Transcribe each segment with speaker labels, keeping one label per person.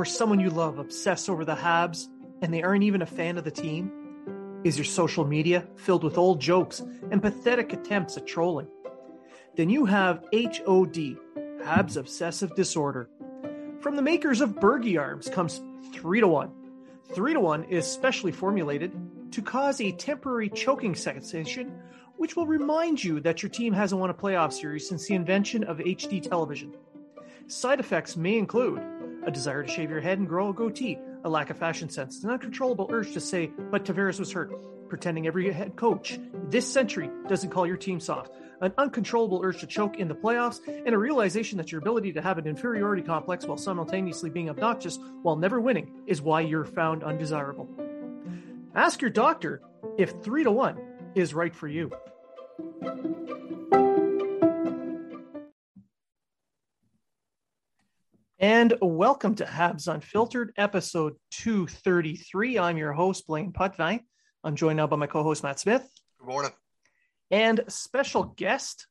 Speaker 1: Or someone you love obsess over the Habs and they aren't even a fan of the team? Is your social media filled with old jokes and pathetic attempts at trolling? Then you have HOD, Habs Obsessive Disorder. From the makers of Bergie Arms comes 3 to 1. 3 to 1 is specially formulated to cause a temporary choking sensation, which will remind you that your team hasn't won a playoff series since the invention of HD television. Side effects may include a desire to shave your head and grow a goatee, a lack of fashion sense, an uncontrollable urge to say, but Tavares was hurt, pretending every head coach this century doesn't call your team soft, an uncontrollable urge to choke in the playoffs, and a realization that your ability to have an inferiority complex while simultaneously being obnoxious while never winning is why you're found undesirable. Ask your doctor if 3 to 1 is right for you. And welcome to Habs Unfiltered, episode 233. I'm your host, Blaine Putney. I'm joined now by my co-host, Matt Smith.
Speaker 2: Good morning.
Speaker 1: And special guest,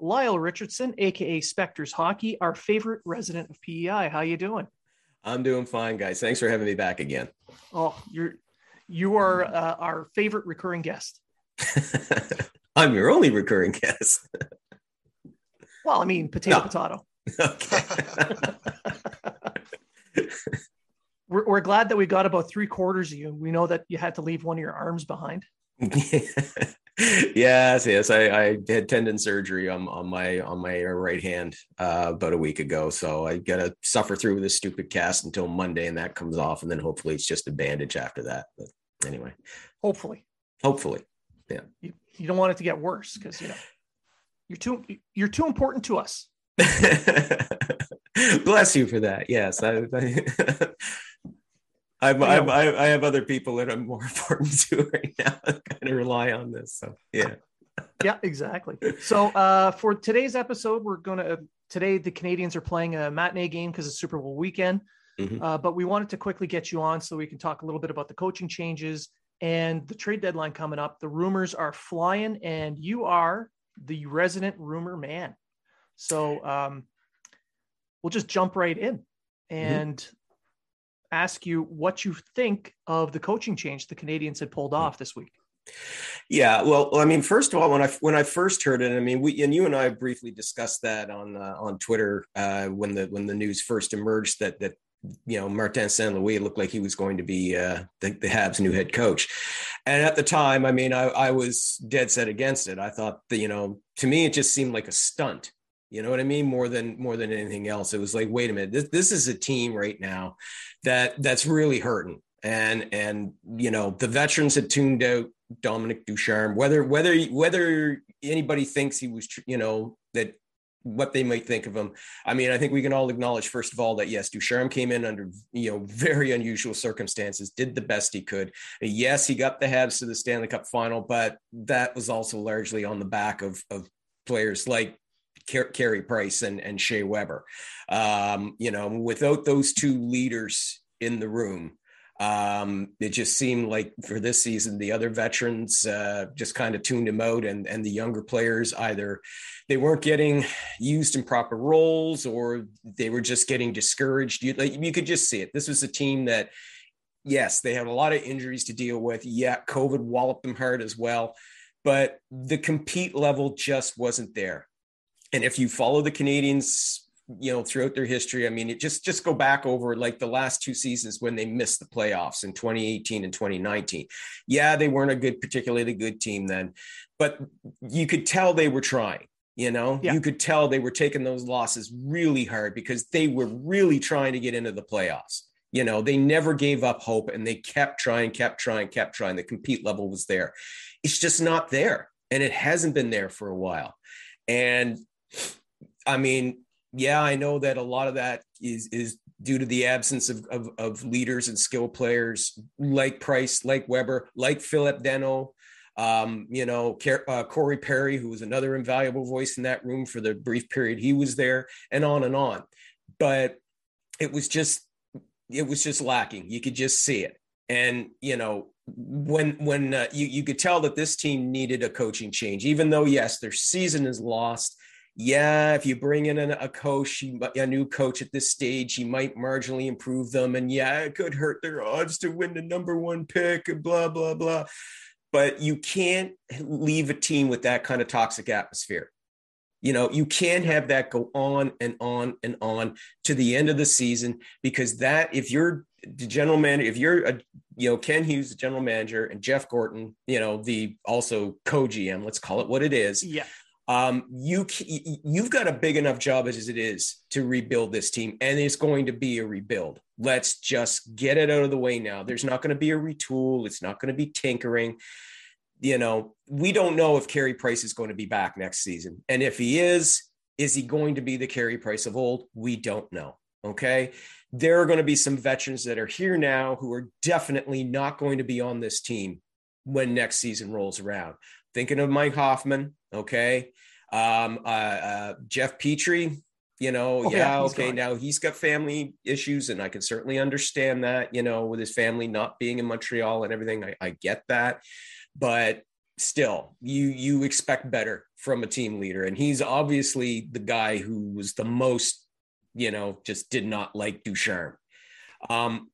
Speaker 1: Lyle Richardson, aka Spectors Hockey, our favorite resident of PEI. How you doing?
Speaker 3: I'm doing fine, guys. Thanks for having me back again.
Speaker 1: Oh, you're you are uh, our favorite recurring guest.
Speaker 3: I'm your only recurring guest.
Speaker 1: well, I mean, potato, no. potato. Okay. we're, we're glad that we got about three quarters of you. We know that you had to leave one of your arms behind.
Speaker 3: yes, yes. I, I had tendon surgery on, on my on my right hand uh, about a week ago, so I got to suffer through this stupid cast until Monday, and that comes off, and then hopefully it's just a bandage after that. But anyway,
Speaker 1: hopefully,
Speaker 3: hopefully, yeah.
Speaker 1: You, you don't want it to get worse because you know you're too you're too important to us.
Speaker 3: Bless you for that. Yes, I, I, I'm, I'm, i have other people that I'm more important to right now. I kind of rely on this. So yeah.
Speaker 1: yeah, exactly. So uh, for today's episode, we're gonna uh, today the Canadiens are playing a matinee game because it's Super Bowl weekend. Mm-hmm. Uh, but we wanted to quickly get you on so we can talk a little bit about the coaching changes and the trade deadline coming up. The rumors are flying, and you are the resident rumor man. So um, we'll just jump right in mm-hmm. and mm-hmm. ask you what you think of the coaching change the Canadiens had pulled off this week.
Speaker 3: Yeah, well, I mean, first of all, when I when I first heard it, I mean, we and you and I briefly discussed that on uh, on Twitter uh, when the when the news first emerged that that you know Martin Saint Louis looked like he was going to be uh, the, the Habs' new head coach, and at the time, I mean, I, I was dead set against it. I thought that you know, to me, it just seemed like a stunt you know what I mean? More than more than anything else. It was like, wait a minute, this this is a team right now that that's really hurting. And and you know, the veterans had tuned out Dominic Ducharme. Whether whether whether anybody thinks he was, you know, that what they might think of him. I mean, I think we can all acknowledge, first of all, that yes, Ducharme came in under you know very unusual circumstances, did the best he could. Yes, he got the Habs to the Stanley Cup final, but that was also largely on the back of of players like Carey Price and, and Shea Weber. Um, you know, without those two leaders in the room, Um, it just seemed like for this season, the other veterans uh, just kind of tuned him out, and and the younger players either they weren't getting used in proper roles or they were just getting discouraged. You, like, you could just see it. This was a team that, yes, they had a lot of injuries to deal with. Yeah, COVID walloped them hard as well, but the compete level just wasn't there. And if you follow the Canadiens, you know throughout their history i mean it just just go back over like the last two seasons when they missed the playoffs in 2018 and 2019 yeah they weren't a good particularly good team then but you could tell they were trying you know? Yeah. you could tell they were taking those losses really hard because they were really trying to get into the playoffs. You know they never gave up hope and they kept trying kept trying kept trying. The compete level was there. It's just not there and it hasn't been there for a while. And i mean yeah, I know that a lot of that is is due to the absence of, of, of leaders and skill players like Price, like Weber, like Philip Danault, um, you know, uh, Corey Perry, who was another invaluable voice in that room for the brief period he was there, and on and on. But it was just, it was just lacking. You could just see it, and you know, when when uh, you you could tell that this team needed a coaching change, even though yes, their season is lost yeah, if you bring in a coach, a new coach at this stage, he might marginally improve them. And yeah, it could hurt their odds to win the number one pick and blah, blah, blah. But you can't leave a team with that kind of toxic atmosphere. You know, you can't have that go on and on and on to the end of the season because that, if you're the general manager, if you're a, you know, Kent Hughes, the general manager, and Jeff Gorton, you know, the also co GM, let's call it what it is.
Speaker 1: Yeah
Speaker 3: um, you you've got a big enough job as it is to rebuild this team, and it's going to be a rebuild. Let's just get it out of the way now. There's not going to be a retool. It's not going to be tinkering. You know, we don't know if Carey Price is going to be back next season, and if he is, is he going to be the Carey Price of old? We don't know. Okay, there are going to be some veterans that are here now who are definitely not going to be on this team when next season rolls around. Thinking of Mike Hoffman, okay. Um, uh, uh, Jeff Petry, you know, oh, yeah, yeah okay. Gone. Now he's got family issues, and I can certainly understand that, you know, with his family not being in Montreal and everything. I, I get that, but still, you you expect better from a team leader, and he's obviously the guy who was the most, you know, just did not like Ducharme. Um,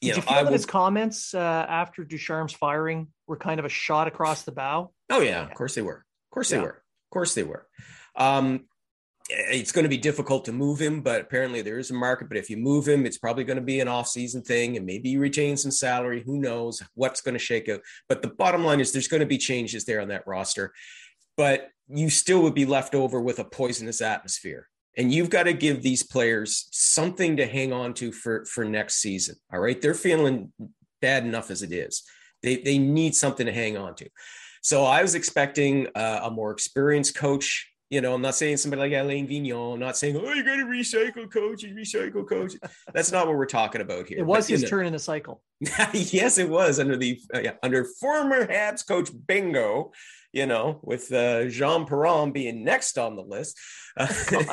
Speaker 1: you Did know, you feel I that his comments uh, after Ducharme's firing were kind of a shot across the bow?
Speaker 3: Oh yeah, of course they were. Of course they yeah. were. Of course they were. Um, it's going to be difficult to move him, but apparently there is a market. But if you move him, it's probably going to be an off-season thing, and maybe you retain some salary. Who knows what's going to shake out? But the bottom line is there's going to be changes there on that roster, but you still would be left over with a poisonous atmosphere and you've got to give these players something to hang on to for for next season all right? They're feeling bad enough as it is. They they need something to hang on to. So i was expecting uh, a more experienced coach you know, I'm not saying somebody like Alain Vigneault. I'm not saying, oh, you got to recycle coaches, recycle coaches. That's not what we're talking about here.
Speaker 1: It was but, his know, turn in the cycle.
Speaker 3: yes, it was under the uh, yeah, under former Habs coach Bingo you know, with uh, Jean Perron being next on the list. Uh,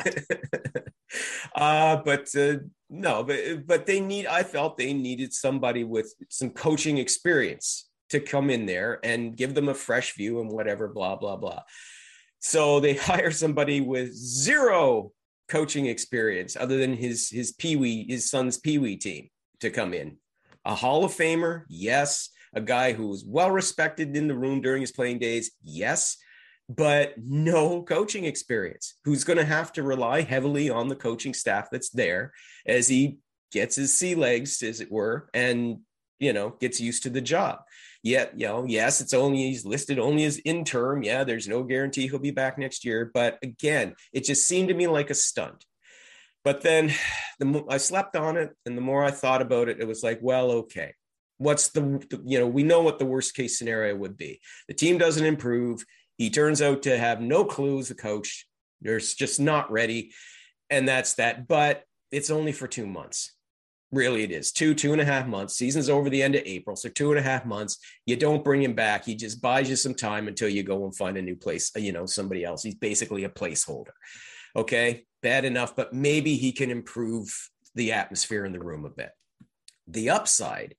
Speaker 3: uh, but uh, no, but but they need. I felt they needed somebody with some coaching experience to come in there and give them a fresh view and whatever. Blah blah blah. So they hire somebody with zero coaching experience other than his his peewee his son's peewee team to come in. A Hall of Famer, yes a guy who was well respected in the room during his playing days, yes, but no coaching experience, who's going to have to rely heavily on the coaching staff that's there as he gets his sea legs, as it were, and you know gets used to the job. Yet, you know, yes, it's only he's listed only as interim. Yeah, there's no guarantee he'll be back next year. But again, it just seemed to me like a stunt. But then the I slept on it, and the more I thought about it, it was like, well, okay, what's the you know we know what the worst case scenario would be. The team doesn't improve. He turns out to have no clue as a coach. There's just not ready. And that's that. But it's only for two months really it is. Two two and a half months. Season's over the end of april so two and a half months. You don't bring him back. He just buys you some time until you go and find a new place you know somebody else. He's basically a placeholder. Okay? Bad enough but maybe he can improve the atmosphere in the room a bit. The upside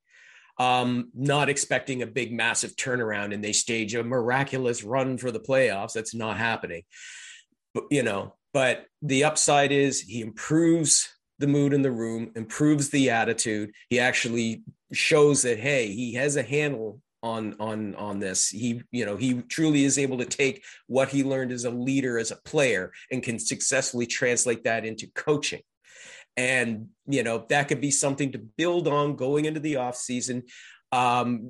Speaker 3: um, not expecting a big, massive turnaround and they stage a miraculous run for the playoffs. That's not happening. But, you know, but the upside is he improves the mood in the room, improves the attitude. He actually shows that, hey, he has a handle on on on this. He you know he truly is able to take what he learned as a leader as a player and can successfully translate that into coaching. And you know that could be something to build on going into the off season. Um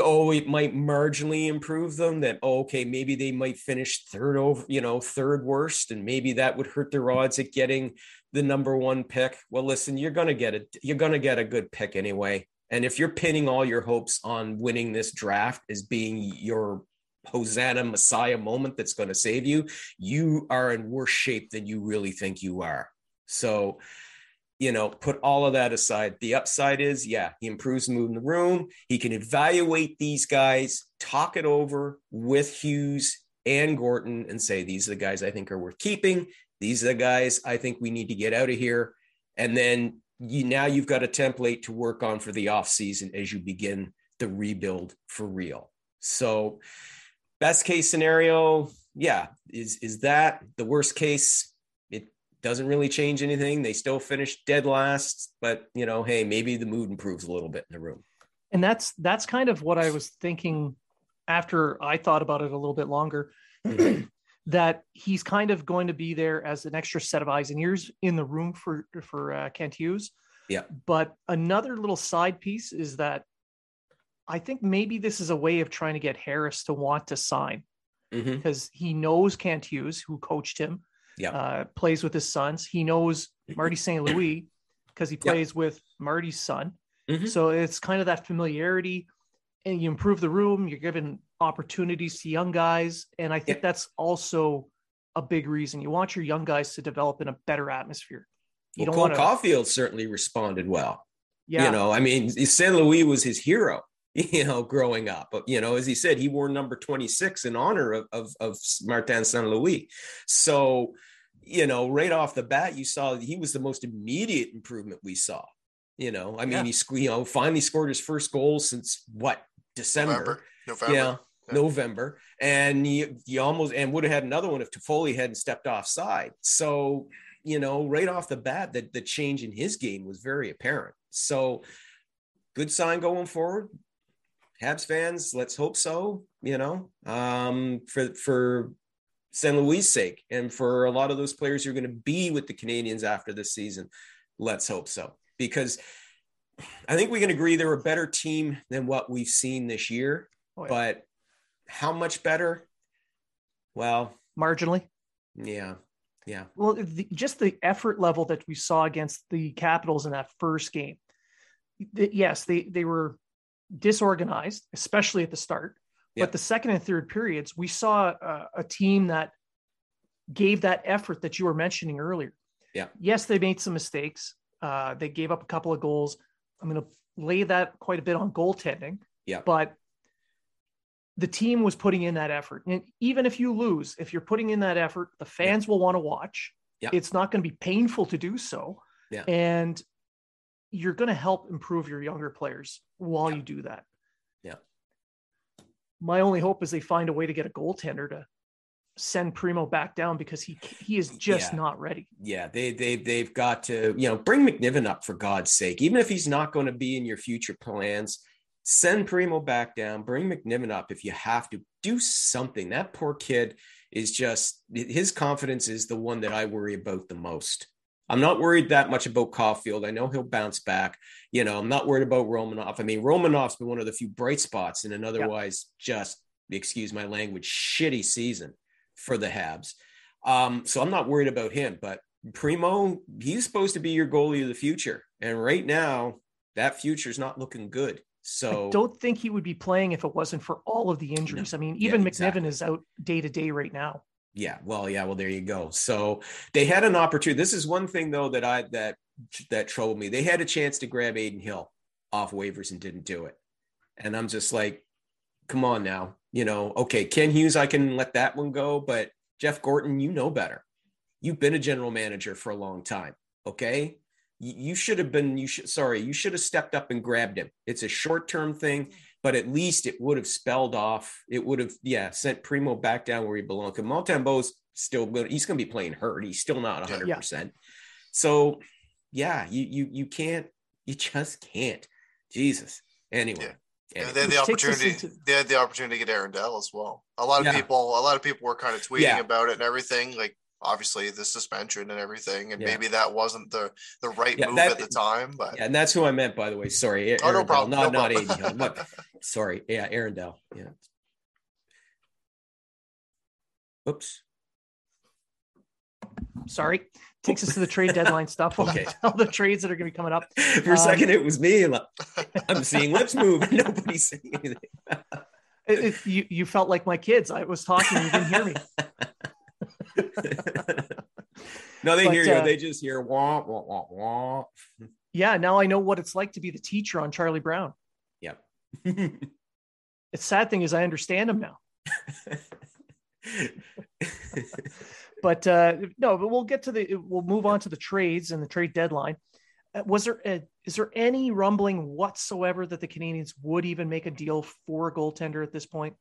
Speaker 3: oh it might marginally improve them that oh, okay maybe they might finish third over you know third worst and maybe that would hurt their odds at getting the number one pick well listen you're gonna get it you're gonna get a good pick anyway and if you're pinning all your hopes on winning this draft as being your Hosanna Messiah moment that's going to save you, you are in worse shape than you really think you are. So you know, put all of that aside. The upside is, yeah, he improves the mood in the room. He can evaluate these guys, talk it over with Hughes and Gorton, and say, these are the guys I think are worth keeping. These are the guys I think we need to get out of here. And then you now you've got a template to work on for the off season as you begin the rebuild for real. So, best case scenario, yeah, is is that the worst case? It doesn't really change anything. They still finish dead last, but you know, hey, maybe the mood improves a little bit in the room.
Speaker 1: And that's that's kind of what I was thinking after I thought about it a little bit longer. Mm-hmm. That he's kind of going to be there as an extra set of eyes and ears in the room for for uh, Kent Hughes.
Speaker 3: Yeah.
Speaker 1: But another little side piece is that I think maybe this is a way of trying to get Harris to want to sign mm-hmm. because he knows Kent Hughes, who coached him
Speaker 3: yeah.
Speaker 1: uh, plays with his sons. He knows Marty St. Louis because he plays yeah. with Marty's son. Mm-hmm. So it's kind of that familiarity, and you improve the room. You're giving opportunities to young guys, and I think yeah. that's also a big reason. You want your young guys to develop in a better atmosphere.
Speaker 3: You well, don't Cole want to... Caufield certainly responded well. Yeah, you know, I mean, St. Louis was his hero. You know, growing up, but you know, as he said, he wore number twenty six in honor of of, of Martin St. Louis. So you know, right off the bat, you saw he was the most immediate improvement we saw. You know, I mean, yeah. he you know finally scored his first goal since what December,
Speaker 2: November, November.
Speaker 3: Yeah, yeah, November, and he, he almost and would have had another one if Toffoli hadn't stepped offside. So you know, right off the bat, that the change in his game was very apparent. So good sign going forward. Habs fans, let's hope so. You know, um, for for St. Louis' sake, and for a lot of those players who are going to be with the Canadiens after this season. Let's hope so, because I think we can agree they're a better team than what we've seen this year. Oh, yeah. But how much better? Well,
Speaker 1: marginally.
Speaker 3: Yeah. Yeah.
Speaker 1: Well, the, just the effort level that we saw against the Capitals in that first game. The, yes, they they were disorganized, especially at the start. But the second and third periods, we saw a, a team that gave that effort that you were mentioning earlier.
Speaker 3: Yeah.
Speaker 1: Yes, they made some mistakes. Uh, they gave up a couple of goals. I'm going to lay that quite a bit on goaltending.
Speaker 3: Yeah.
Speaker 1: But the team was putting in that effort. And even if you lose, if you're putting in that effort, the fans yeah. will want to watch.
Speaker 3: Yeah.
Speaker 1: It's not going to be painful to do so.
Speaker 3: Yeah.
Speaker 1: And you're going to help improve your younger players while yeah. you do that Yeah. my only hope is they find a way to get a goaltender to send Primeau back down because he he is just yeah. not ready.
Speaker 3: Yeah, they they they've got to you know bring McNiven up for God's sake. Even if he's not going to be in your future plans, send Primeau back down. Bring McNiven up if you have to. Do something. That poor kid is just his confidence is the one that I worry about the most. I'm not worried that much about Caufield. I know he'll bounce back. You know, I'm not worried about Romanov. I mean, Romanov's been one of the few bright spots in an otherwise just, excuse my language, shitty season for the Habs. Um, so I'm not worried about him. But Primeau, he's supposed to be your goalie of the future. And right now, that future is not looking good. So
Speaker 1: I don't think he would be playing if it wasn't for all of the injuries. No. I mean, even yeah, McNiven exactly. is out day to day right now.
Speaker 3: Yeah, well, yeah, well, there you go. So they had an opportunity. This is one thing though that I that that troubled me. They had a chance to grab Aiden Hill off waivers and didn't do it. And I'm just like, come on now. You know, okay, Kent Hughes, I can let that one go, but Jeff Gorton, you know better. You've been a general manager for a long time. Okay. You should have been you should sorry you should have stepped up and grabbed him it's a short-term thing but at least it would have spelled off it would have yeah sent primeau back down where he belonged because montembeault's still good he's going to be playing hurt he's still not 100% yeah. so yeah you you you can't you just can't jesus anyway yeah.
Speaker 2: Anyway. they had the opportunity. Into... They had the opportunity to get Aaron Dell as well. A lot of yeah. people, a lot of people were kind of tweeting yeah. about it and everything. Like obviously the suspension and everything, and yeah. maybe that wasn't the the right yeah, move that, at the time. But
Speaker 3: yeah, and that's who I meant, by the way. Sorry, Aaron oh, no problem. Not no not problem. AD. sorry, yeah, Aaron Dell. Yeah. Oops.
Speaker 1: Sorry. Takes us to the trade deadline stuff. okay. All the trades that are going to be coming up.
Speaker 3: For a um, second, it was me. I'm seeing lips move. Nobody's saying anything.
Speaker 1: It, it, you, you felt like my kids. I was talking. You didn't hear me.
Speaker 3: no, they but, hear you. Uh, they just hear wah wah wah wah.
Speaker 1: Yeah, now I know what it's like to be the teacher on Charlie Brown.
Speaker 3: Yep.
Speaker 1: the sad thing is, I understand him now. but uh, no, but we'll get to the. We'll move on to the trades and the trade deadline. Uh, was there a, is there any rumbling whatsoever that the Canadiens would even make a deal for a goaltender at this point?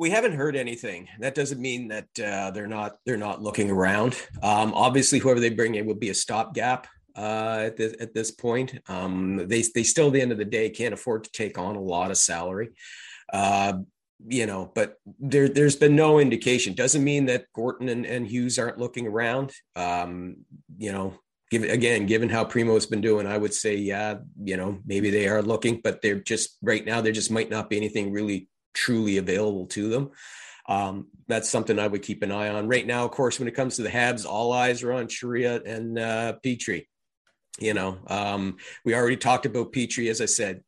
Speaker 3: We haven't heard anything. That doesn't mean that uh, they're not they're not looking around. Um, obviously, whoever they bring in would be a stopgap uh, at this at this point. Um, they they still, at the end of the day, can't afford to take on a lot of salary. Uh, you know, but there there's been no indication. Doesn't mean that Gorton and, and Hughes aren't looking around. Um, you know, given again, given how Primeau has been doing, I would say, yeah, you know, maybe they are looking, but they're just right now there just might not be anything really truly available to them. Um, that's something I would keep an eye on. Right now, of course, when it comes to the Habs, all eyes are on Chiarot and uh, Petry. You know, um, we already talked about Petry, as I said.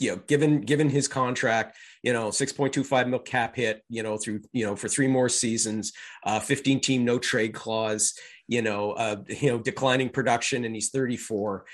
Speaker 3: You know, given given his contract, you know, six point two five mil cap hit, you know, through you know for three more seasons, uh, fifteen team no trade clause, you know, uh, you know, declining production, and he's thirty four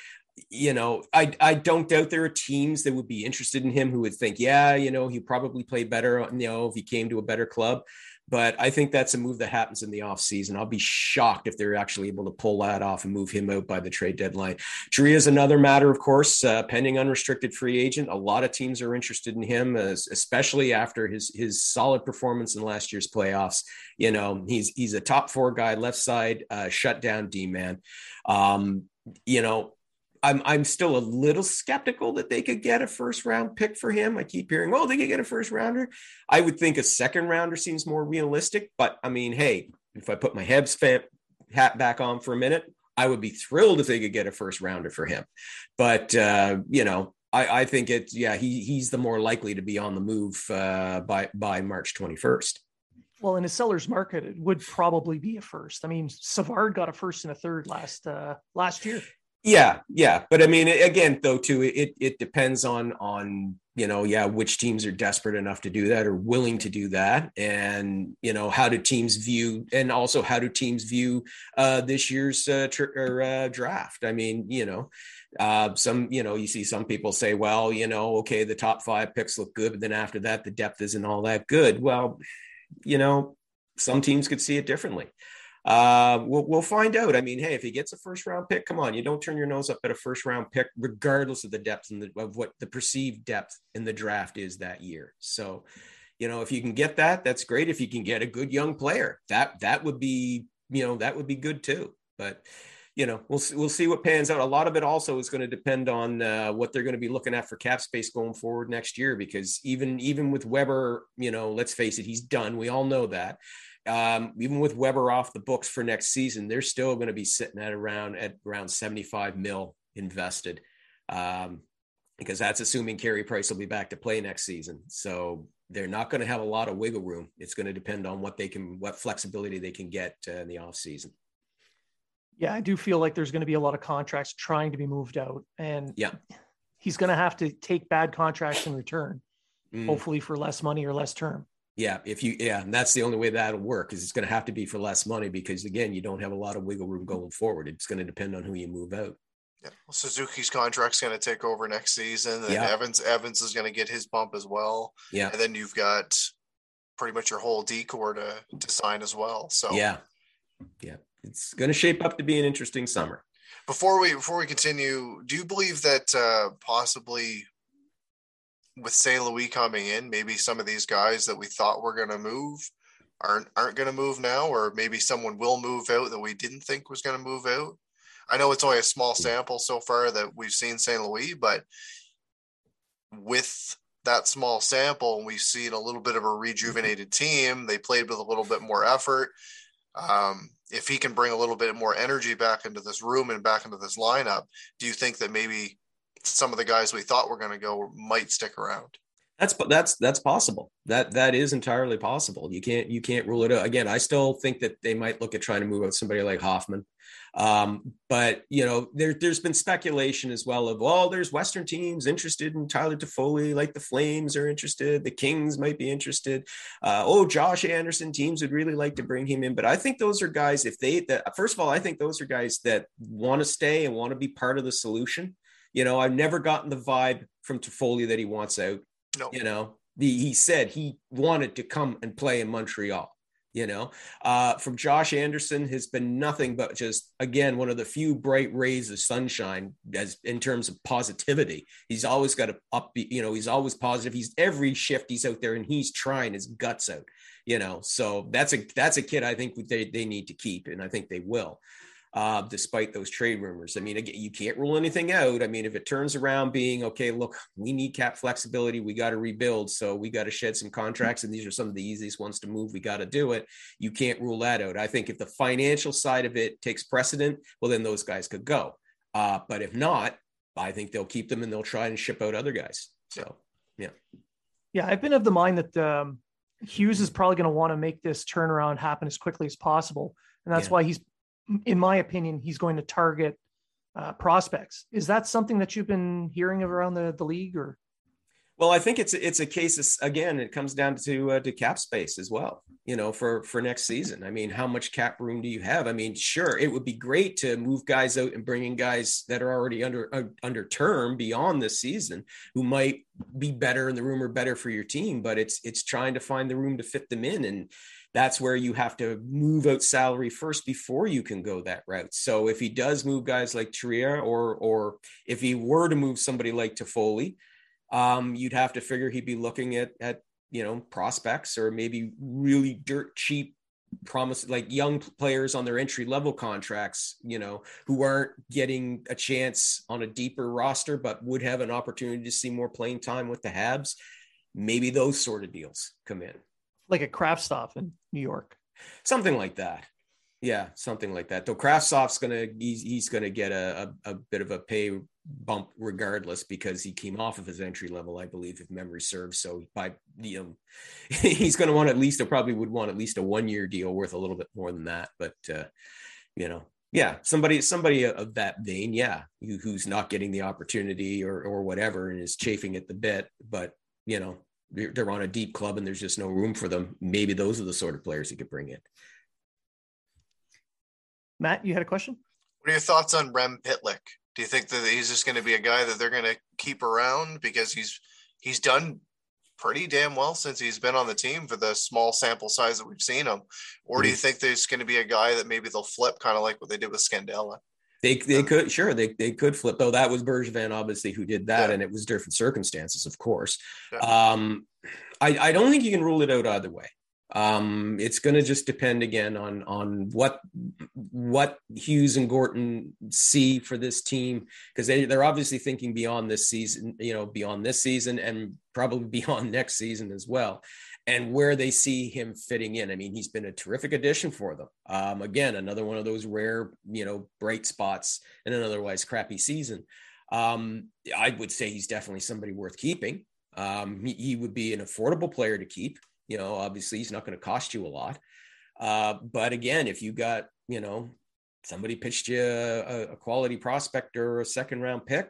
Speaker 3: you know, I I don't doubt there are teams that would be interested in him who would think, yeah, you know, he probably play better, you know, if he came to a better club. But I think that's a move that happens in the offseason. I'll be shocked if they're actually able to pull that off and move him out by the trade deadline. Drew is another matter, of course, uh, pending unrestricted free agent. A lot of teams are interested in him, especially after his his solid performance in last year's playoffs. You know, he's he's a top four guy, left side, uh, shut down D man. Um, you know, I'm I'm still a little skeptical that they could get a first round pick for him. I keep hearing, oh, they could get a first rounder. I would think a second rounder seems more realistic. But I mean, hey, if I put my Habs fan, hat back on for a minute, I would be thrilled if they could get a first rounder for him. But uh, you know, I, I think it's yeah, he he's the more likely to be on the move uh, by by March 21st.
Speaker 1: Well, in a seller's market, it would probably be a first. I mean, Savard got a first and a third last uh, last year.
Speaker 3: Yeah, yeah, but I mean, again, though, too, it it depends on on you know, yeah, which teams are desperate enough to do that or willing to do that, and you know, how do teams view, and also how do teams view uh, this year's uh, tr- or, uh, draft? I mean, you know, uh, some you know, you see some people say, well, you know, okay, the top five picks look good, but then after that, the depth isn't all that good. Well, you know, some teams could see it differently uh, we'll, we'll find out. I mean, hey, if he gets a first round pick, come on, you don't turn your nose up at a first round pick, regardless of the depth and the, of what the perceived depth in the draft is that year. So, you know, if you can get that, that's great. If you can get a good young player, that that would be, you know, that would be good too. But you know, we'll we'll see what pans out. A lot of it also is going to depend on uh, what they're going to be looking at for cap space going forward next year. Because even even with Weber, you know, let's face it, he's done. We all know that um, even with Weber off the books for next season, they're still going to be sitting at around at around 75 mil invested. Um, because that's assuming Carey Price will be back to play next season. So they're not going to have a lot of wiggle room. It's going to depend on what they can, what flexibility they can get uh, in the off season.
Speaker 1: Yeah, I do feel like there's going to be a lot of contracts trying to be moved out, and
Speaker 3: yeah,
Speaker 1: he's going to have to take bad contracts in return, mm. hopefully for less money or less term.
Speaker 3: Yeah, if you yeah, and that's the only way that'll work is it's going to have to be for less money because again, you don't have a lot of wiggle room going forward. It's going to depend on who you move out.
Speaker 2: Yeah, well, Suzuki's contract's going to take over next season, and yeah. Evans Evans is going to get his bump as well.
Speaker 3: Yeah,
Speaker 2: and then you've got pretty much your whole D corps to to sign as well. So
Speaker 3: yeah, yeah, it's going to shape up to be an interesting summer.
Speaker 2: Before we before we continue, do you believe that uh, possibly with St. Louis coming in, maybe some of these guys that we thought were going to move aren't aren't going to move now, or maybe someone will move out that we didn't think was going to move out? I know it's only a small sample so far that we've seen St. Louis, but with that small sample, we've seen a little bit of a rejuvenated team. They played with a little bit more effort. Um, if he can bring a little bit more energy back into this room and back into this lineup, do you think that maybe some of the guys we thought were going to go might stick around?
Speaker 3: That's that's that's possible. That that is entirely possible. You can't you can't rule it out. Again, I still think that they might look at trying to move out somebody like Hoffman. Um, but you know, there, there's been speculation as well of, well, there's Western teams interested in Tyler Toffoli, like the Flames are interested, the Kings might be interested. Uh, oh, Josh Anderson teams would really like to bring him in, but I think those are guys. If they, that, first of all, I think those are guys that want to stay and want to be part of the solution. You know, I've never gotten the vibe from Toffoli that he wants out. No. You know, the, he said he wanted to come and play in Montreal you know. Uh, from josh anderson has been nothing but just again one of the few bright rays of sunshine as in terms of positivity. He's always got a up, you know he's always positive. He's every shift he's out there and he's trying his guts out you know. So that's a that's a kid i think they, they need to keep and i think they will uh, despite those trade rumors. I mean, again, you can't rule anything out. I mean, if it turns around being okay, look, we need cap flexibility, we got to rebuild, so we got to shed some contracts, and these are some of the easiest ones to move. We got to do it. You can't rule that out. I think if the financial side of it takes precedent, well, then those guys could go. Uh, but if not, I think they'll keep them and they'll try and ship out other guys. So, yeah.
Speaker 1: Yeah, I've been of the mind that um, Hughes is probably going to want to make this turnaround happen as quickly as possible. And that's yeah. why he's in my opinion, he's going to target uh, prospects. Is that something that you've been hearing around the, the league or?
Speaker 3: Well, I think it's it's a case again. It comes down to uh, to cap space as well. You know, for for next season. I mean, how much cap room do you have? I mean, sure, it would be great to move guys out and bring in guys that are already under uh, under term beyond this season, who might be better in the room or better for your team. But it's it's trying to find the room to fit them in, and that's where you have to move out salary first before you can go that route. So if he does move guys like Trier, or or if he were to move somebody like Toffoli, um, you'd have to figure he'd be looking at at you know prospects or maybe really dirt cheap promise like young players on their entry level contracts you know who aren't getting a chance on a deeper roster but would have an opportunity to see more playing time with the habs maybe those sort of deals come in
Speaker 1: like a Kravtsov in New York.
Speaker 3: Something like that. Yeah, something like that. Though Kravtsov's gonna he's he's gonna get a, a, a bit of a pay bump regardless because he came off of his entry level, I believe, if memory serves. So by you know, he's gonna want at least or probably would want at least a one year deal worth a little bit more than that. But uh, you know, yeah, somebody somebody of that vein, yeah, who, who's not getting the opportunity or or whatever and is chafing at the bit, but you know, they're on a deep club and there's just no room for them. Maybe those are the sort of players you could bring in.
Speaker 1: Matt, you had a question?
Speaker 2: What are your thoughts on Rem Pitlick? Do you think that he's just going to be a guy that they're going to keep around because he's he's done pretty damn well since he's been on the team for the small sample size that we've seen him? Or do you mm-hmm. think there's going to be a guy that maybe they'll flip kind of like what they did with Scandella?
Speaker 3: They they could sure they they could flip though that was Bergevin obviously who did that yeah. and it was different circumstances of course. Yeah. Um, I I don't think you can rule it out either way. Um, it's going to just depend again on on what what Hughes and Gorton see for this team because they they're obviously thinking beyond this season, you know, beyond this season and probably beyond next season as well and where they see him fitting in. I mean, he's been a terrific addition for them. Um, again, another one of those rare, you know, bright spots in an otherwise crappy season. Um, I would say he's definitely somebody worth keeping. Um, he, he, would be an affordable player to keep. You know, obviously he's not going to cost you a lot. Uh, but again, if you got, you know, somebody pitched you a, a quality prospect or a second round pick,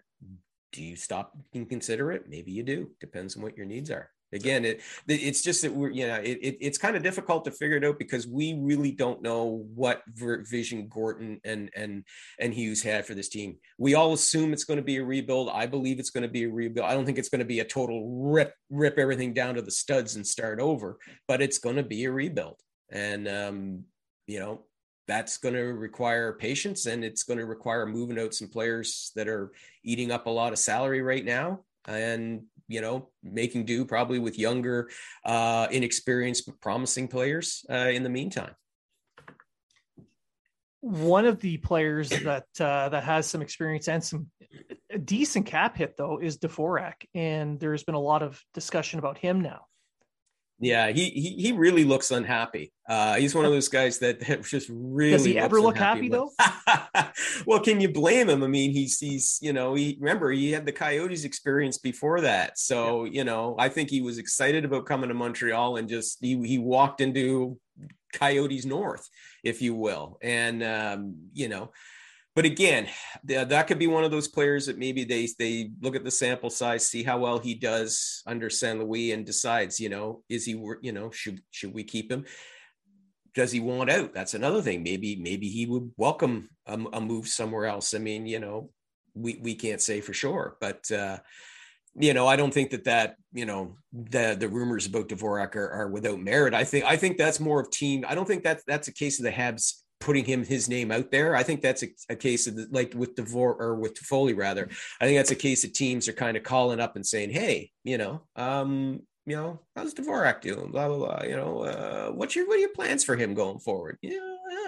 Speaker 3: do you stop and consider it? Maybe you do. Depends on what your needs are again it it's just that we're you know it, it, it's kind of difficult to figure it out because we really don't know what vision gorton and and and hughes had for this team. We all assume it's going to be a rebuild. I believe it's going to be a rebuild. I don't think it's going to be a total rip rip everything down to the studs and start over but it's going to be a rebuild. And um you know that's going to require patience and it's going to require moving out some players that are eating up a lot of salary right now. And you know making do probably with younger uh inexperienced but promising players uh, in the meantime
Speaker 1: one of the players that uh, that has some experience and some decent cap hit though is Dvorak, and there's been a lot of discussion about him now.
Speaker 3: Yeah, he he, he really looks unhappy. Uh, he's one of those guys that, that just really
Speaker 1: does he ever look happy though?
Speaker 3: well, can you blame him? I mean, he's he's you know he remember he had the Coyotes experience before that, so yeah. you know I think he was excited about coming to Montreal and just he he walked into Coyotes North, if you will, and um, you know but again, that could be one of those players that maybe they they look at the sample size, see how well he does under St. Louis, and decides, you know, is he, you know, should should we keep him? Does he want out? That's another thing. Maybe maybe he would welcome a, a move somewhere else. I mean, you know, we we can't say for sure, but uh, you know, I don't think that that you know the the rumors about Dvorak are, are without merit. I think I think that's more of team. I don't think that that's a case of the Habs putting him his name out there. I think that's a, a case of the, like with Devor or with Foley rather. I think that's a case of teams are kind of calling up and saying, "Hey, you know, um, you know, how's Dvorak doing? Blah blah blah. You know, uh, what's your what are your plans for him going forward? Yeah,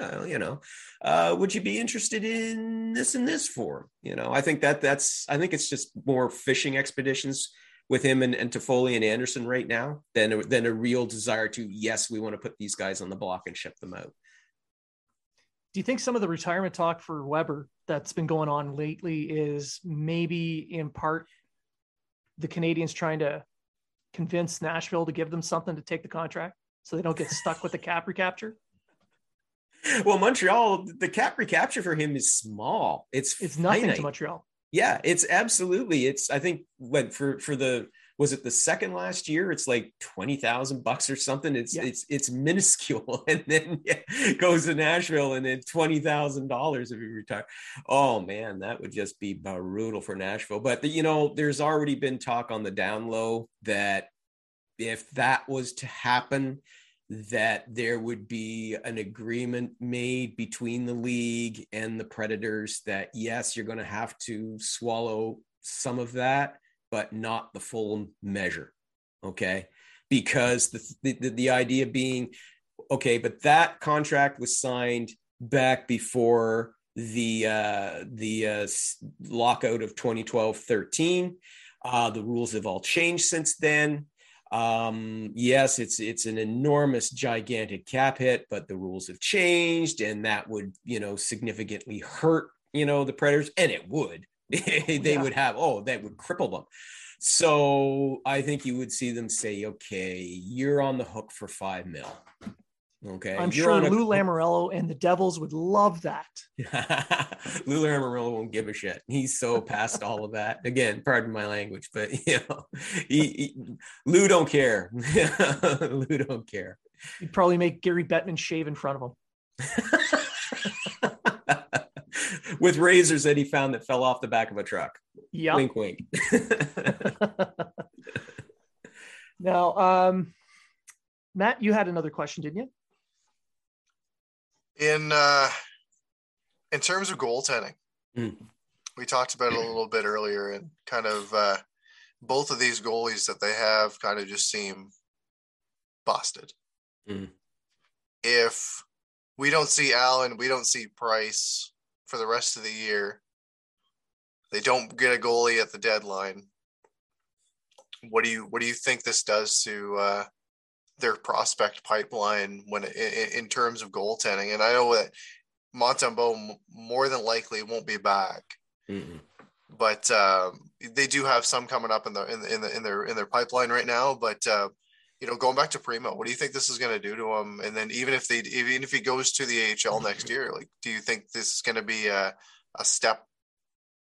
Speaker 3: yeah you know, uh, would you be interested in this and this for? You know, I think that that's I think it's just more fishing expeditions with him and, and Toffoli and Anderson right now than than a real desire to yes, we want to put these guys on the block and ship them out
Speaker 1: do you think some of the retirement talk for Weber that's been going on lately is maybe in part the Canadiens trying to convince Nashville to give them something to take the contract so they don't get stuck with the cap recapture?
Speaker 3: Well, Montreal, the cap recapture for him is small. It's
Speaker 1: it's nothing to Montreal.
Speaker 3: Yeah, it's absolutely. It's I think what for for the was it the second last year? It's like twenty thousand bucks or something. It's yeah. it's it's minuscule, and then yeah, goes to Nashville, and then twenty thousand dollars if you retire. Oh man, that would just be brutal for Nashville. But the, you know, there's already been talk on the down low that if that was to happen, that there would be an agreement made between the league and the Predators that yes, you're going to have to swallow some of that but not the full measure. Okay. Because the, the, the idea being, okay, but that contract was signed back before the uh, the uh, lockout of 2012-13. Uh, the rules have all changed since then. Um, yes, it's it's an enormous, gigantic cap hit, but the rules have changed, and that would you know significantly hurt you know the Predators, and it would. they yeah. would have oh that would cripple them. So i think you would see them say okay you're on the hook for five mil. Okay
Speaker 1: i'm you're sure lou a- lamoriello and the devils would love that.
Speaker 3: Lou lamoriello won't give a shit. He's so past all of that. Again pardon my language but you know he, he, lou don't care. Lou don't care.
Speaker 1: He'd probably make gary bettman shave in front of him
Speaker 3: with razors that he found that fell off the back of a truck.
Speaker 1: Yeah.
Speaker 3: Wink, wink.
Speaker 1: now, um, Matt, you had another question, didn't you?
Speaker 2: In uh, in terms of goaltending, mm. we talked about it a little bit earlier, and kind of uh, both of these goalies that they have kind of just seem busted. Mm. If we don't see Allen, we don't see Price for the rest of the year. They don't get a goalie at the deadline. What do you what do you think this does to uh, their prospect pipeline when in, in terms of goaltending? And I know that Montembeault more than likely won't be back, mm but um, they do have some coming up in the in, the, in, the, in their in their pipeline right now. But uh, you know, going back to Primeau, what do you think this is going to do to him? And then even if they, even if he goes to the AHL mm-hmm. next year, like, do you think this is going to be a, a step,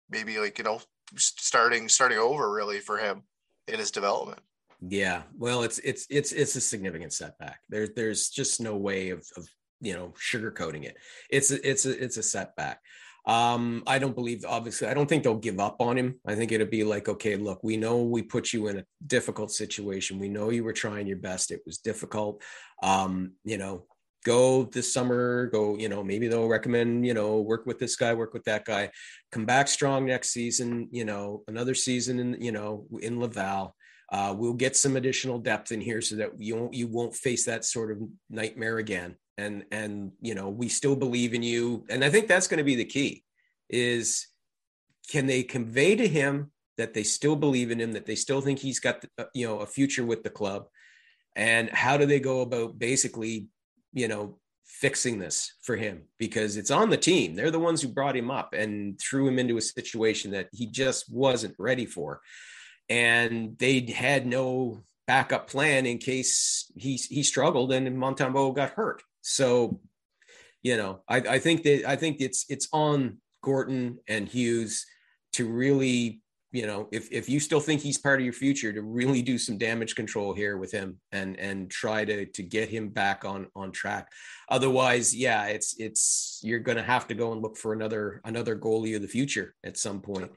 Speaker 2: maybe like, you know, starting, starting over really for him in his development?
Speaker 3: Yeah. Well, it's, it's, it's, it's a significant setback. There's, there's just no way of, of, you know, sugarcoating it. It's a, it's a, it's a setback. Um, I don't believe, obviously, I don't think they'll give up on him. I think it'll be like, okay, look, we know we put you in a difficult situation. We know you were trying your best. It was difficult. Um, you know, go this summer, go, you know, maybe they'll recommend, you know, work with this guy, work with that guy, come back strong next season, you know, another season in, you know, in Laval. Uh, we'll get some additional depth in here so that you won't you won't face that sort of nightmare again. And and you know, we still believe in you. And I think that's going to be the key is can they convey to him that they still believe in him, that they still think he's got, uh, you know, a future with the club? And how do they go about basically you know, fixing this for him because it's on the team. They're the ones who brought him up and threw him into a situation that he just wasn't ready for. And they had no backup plan in case he he struggled and Montembeault got hurt. So, you know, I, I think that I think it's it's on Gorton and Hughes to really you know, if if you still think he's part of your future, to really do some damage control here with him and and try to to get him back on on track. Otherwise, yeah, it's it's you're going to have to go and look for another another goalie of the future at some point.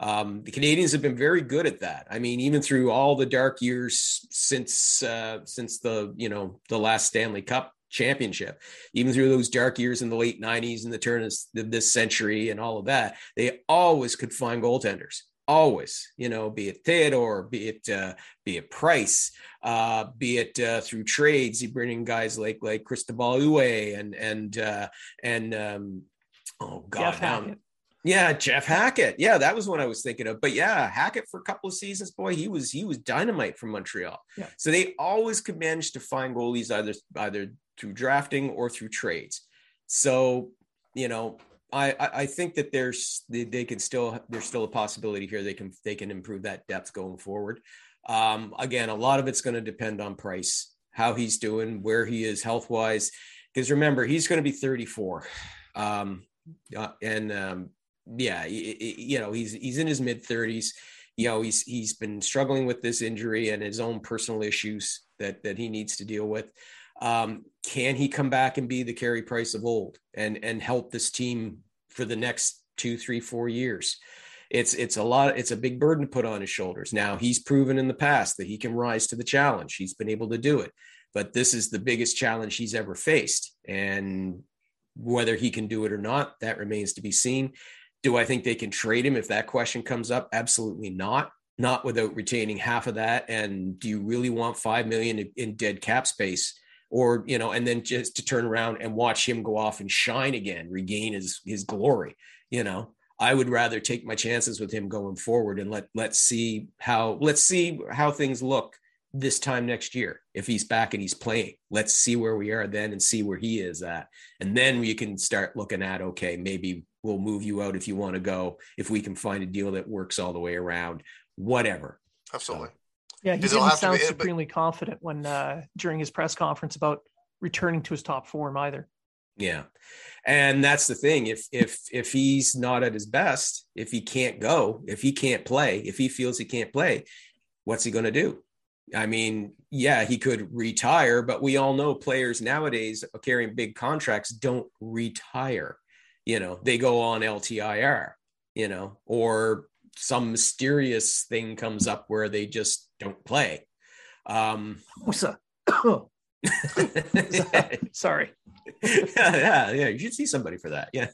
Speaker 3: Um, the Canadiens have been very good at that. I mean, even through all the dark years since uh, since the you know the last Stanley Cup championship, even through those dark years in the late '90s and the turn of this century and all of that, they always could find goaltenders. Always you know be it theodore be it uh, be it price uh, be it uh, through trades you bring in guys like like cristobal Huet and and uh, and um, oh god yeah jeff hackett. Yeah that was what i was thinking of. But yeah hackett for a couple of seasons boy he was he was dynamite from montreal. Yeah. so they always could manage to find goalies either either through drafting or through trades so you know I, I think that there's they, can still there's still a possibility here they can they can improve that depth going forward. Um, again, a lot of it's going to depend on price, how he's doing, where he is health wise. Because remember, he's going to be 34, um, uh, and um, yeah, you know he's he's in his mid 30s. You know he's he's been struggling with this injury and his own personal issues that that he needs to deal with. Um, can he come back and be the Carey Price of old and and help this team for the next two, three, four years? It's it's a lot. It's a big burden to put on his shoulders. Now he's proven in the past that he can rise to the challenge. He's been able to do it, but this is the biggest challenge he's ever faced, and whether he can do it or not, that remains to be seen. Do I think they can trade him if that question comes up? Absolutely not. Not without retaining half of that. And do you really want five million in dead cap space or you know, and then just to turn around and watch him go off and shine again, regain his his glory. You know, I would rather take my chances with him going forward and let let's see how let's see how things look this time next year if he's back and he's playing. Let's see where we are then and see where he is at, and then we can start looking at okay, maybe we'll move you out if you want to go if we can find a deal that works all the way around. Whatever.
Speaker 2: Absolutely.
Speaker 1: So, yeah, he didn't sound be, supremely but... confident when uh, during his press conference about returning to his top form either.
Speaker 3: Yeah. And that's the thing. If if if he's not at his best, if he can't go, if he can't play, if he feels he can't play, what's he going to do? I mean, yeah, he could retire, but we all know players nowadays carrying big contracts don't retire. You know, they go on LTIR, you know, or some mysterious thing comes up where they just don't play. Um,
Speaker 1: Sorry.
Speaker 3: yeah, yeah, yeah. You should see somebody for that. Yeah.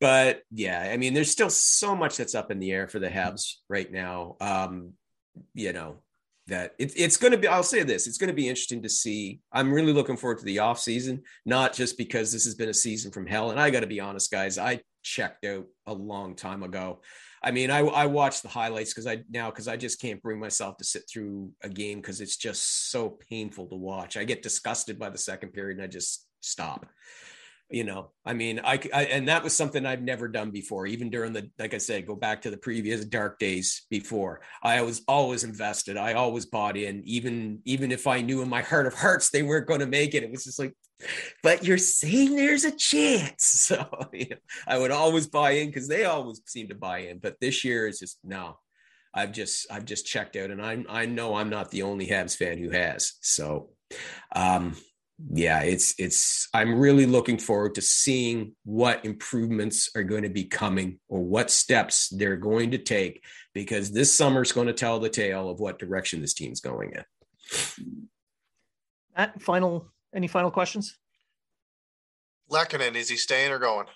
Speaker 3: but yeah, I mean, there's still so much that's up in the air for the Habs right now. Um, you know, that it, it's going to be, I'll say this, it's going to be interesting to see. I'm really looking forward to the off season, not just because this has been a season from hell. And I got to be honest, guys, I checked out a long time ago. I mean, I, I watch the highlights because I now because I just can't bring myself to sit through a game because it's just so painful to watch. I get disgusted by the second period and I just stop you know i mean I, I, and that was something i've never done before even during the like i said go back to the previous dark days before. I was always invested. I always bought in even even if i knew in my heart of hearts they weren't going to make it it was just like but you're saying there's a chance. So you know, i would always buy in because they always seem to buy in but this year is just no. I've just i've just checked out and i i know i'm not the only habs fan who has so um yeah, it's it's I'm really looking forward to seeing what improvements are going to be coming or what steps they're going to take because this summer is going to tell the tale of what direction this team's going in.
Speaker 1: Matt, final any final questions?
Speaker 2: Lehkonen, is he staying or going?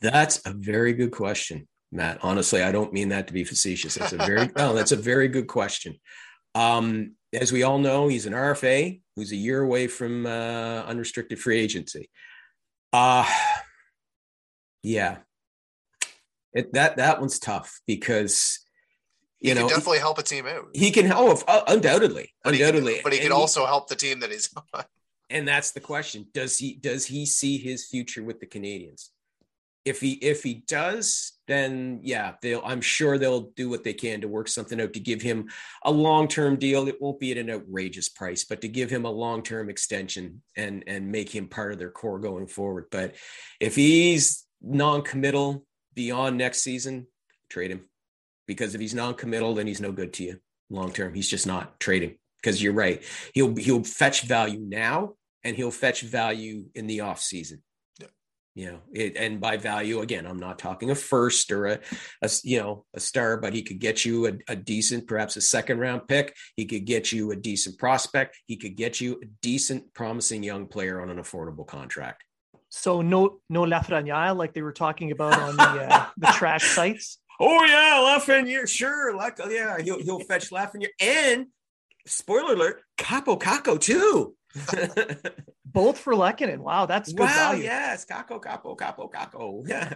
Speaker 3: That's a very good question, Matt. Honestly, I don't mean that to be facetious. That's a very no, that's a very good question. Um, as we all know, he's an RFA who's a year away from uh, unrestricted free agency. Uh yeah. It, that that one's tough because you
Speaker 2: he
Speaker 3: know
Speaker 2: definitely help a team out.
Speaker 3: He can oh uh, undoubtedly,
Speaker 2: but
Speaker 3: undoubtedly,
Speaker 2: he can, but he can also help the team that he's on.
Speaker 3: And that's the question: Does he does he see his future with the Canadiens? If he if he does then yeah they'll i'm sure they'll do what they can to work something out to give him a long-term deal. It won't be at an outrageous price but to give him a long-term extension and and make him part of their core going forward. But if he's non-committal beyond next season trade him. Because if he's non-committal then he's no good to you long term he's just not trading. Because you're right. He'll he'll fetch value now and he'll fetch value in the off season you know it, and by value again i'm not talking a first or a, a you know a star but he could get you a, a, decent perhaps a second round pick. He could get you a decent prospect. He could get you a decent promising young player on an affordable contract.
Speaker 1: So no no lafreniere like they were talking about on the uh, the trash sites?
Speaker 3: Oh yeah lafreniere sure. Like yeah he'll, he'll fetch lafreniere. And spoiler alert Kaapo Kakko too
Speaker 1: Both for Lehkonen. Wow, that's good wow, value.
Speaker 3: Yes, Kaapo, Kaapo, Kaapo, Kaapo. Yeah.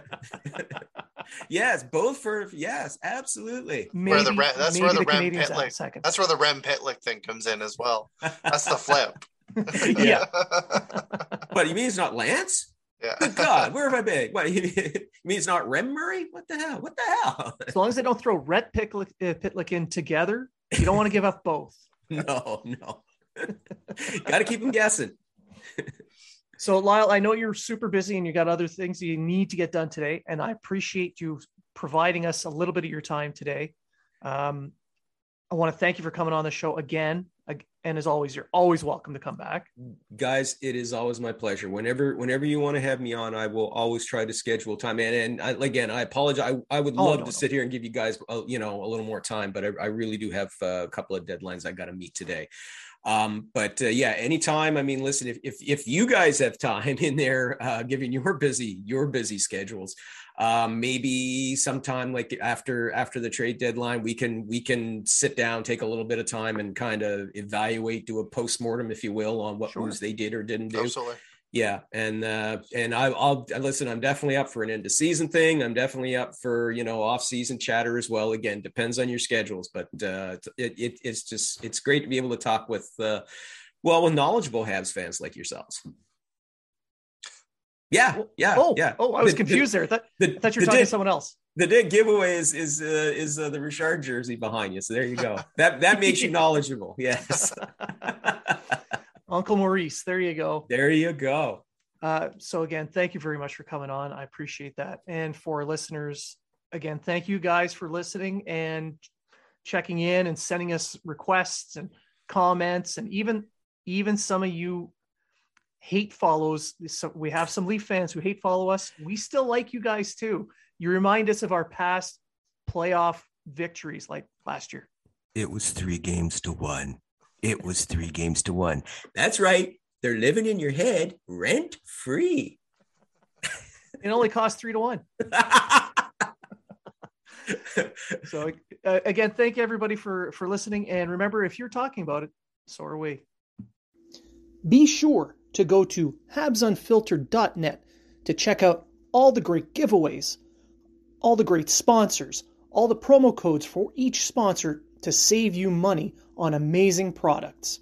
Speaker 3: yes, both for yes, absolutely.
Speaker 2: Maybe, where the that's where the, the Rem Pitlick, That's where the Rem Pitlick thing comes in as well. That's the flip.
Speaker 3: yeah. but you mean it's not Lance?
Speaker 2: Yeah.
Speaker 3: Good God, where have I been? What you mean it's not Rem Murray? What the hell? What the hell?
Speaker 1: As long as they don't throw Rhett Pitlick, uh, Pitlick in together, you don't want to give up both.
Speaker 3: No, no. Got to keep them guessing.
Speaker 1: so, Lyle, I know you're super busy and you got other things you need to get done today, and I appreciate you providing us a little bit of your time today. Um, I want to thank you for coming on the show again. And as always, you're always welcome to come back.
Speaker 3: Guys, it is always my pleasure. Whenever, whenever you want to have me on, I will always try to schedule time. And, and I, again, I apologize. I, I would oh, love no, to no. sit here and give you guys, uh, you know, a little more time, but I, I really do have a couple of deadlines I got to meet today. Um, but uh, yeah, anytime. I mean, listen, if, if, if you guys have time in there, uh, given your busy, your busy schedules, um, maybe sometime like after, after the trade deadline, we can, we can sit down, take a little bit of time and kind of evaluate, do a post-mortem, if you will, on what sure. moves they did or didn't do.
Speaker 2: Absolutely
Speaker 3: yeah and uh and I, i'll listen i'm definitely up for an end of season thing i'm definitely up for you know off season chatter as well again depends on your schedules but uh it, it it's just it's great to be able to talk with uh well with knowledgeable habs fans like yourselves yeah yeah
Speaker 1: oh
Speaker 3: yeah
Speaker 1: oh i was the, confused the, there I thought, the, I thought you were talking to someone else
Speaker 3: the big giveaway is is uh, is uh, the Richard jersey behind you. So there you go. That that makes you knowledgeable. Yes.
Speaker 1: Uncle Maurice. There you go.
Speaker 3: There you go.
Speaker 1: Uh, so again, thank you very much for coming on. I appreciate that. And for listeners, again, thank you guys for listening and checking in and sending us requests and comments and even even some of you hate follows. So we have some Leaf fans who hate follow us. We still like you guys too. You remind us of our past playoff victories like last year.
Speaker 3: It was three games to one. It was three games to one. That's right. They're living in your head rent free.
Speaker 1: it only costs three to one. so uh, again, thank everybody for for listening. And remember, if you're talking about it, so are we. Be sure to go to habsunfiltered.net to check out all the great giveaways, all the great sponsors, all the promo codes for each sponsor to save you money on amazing products.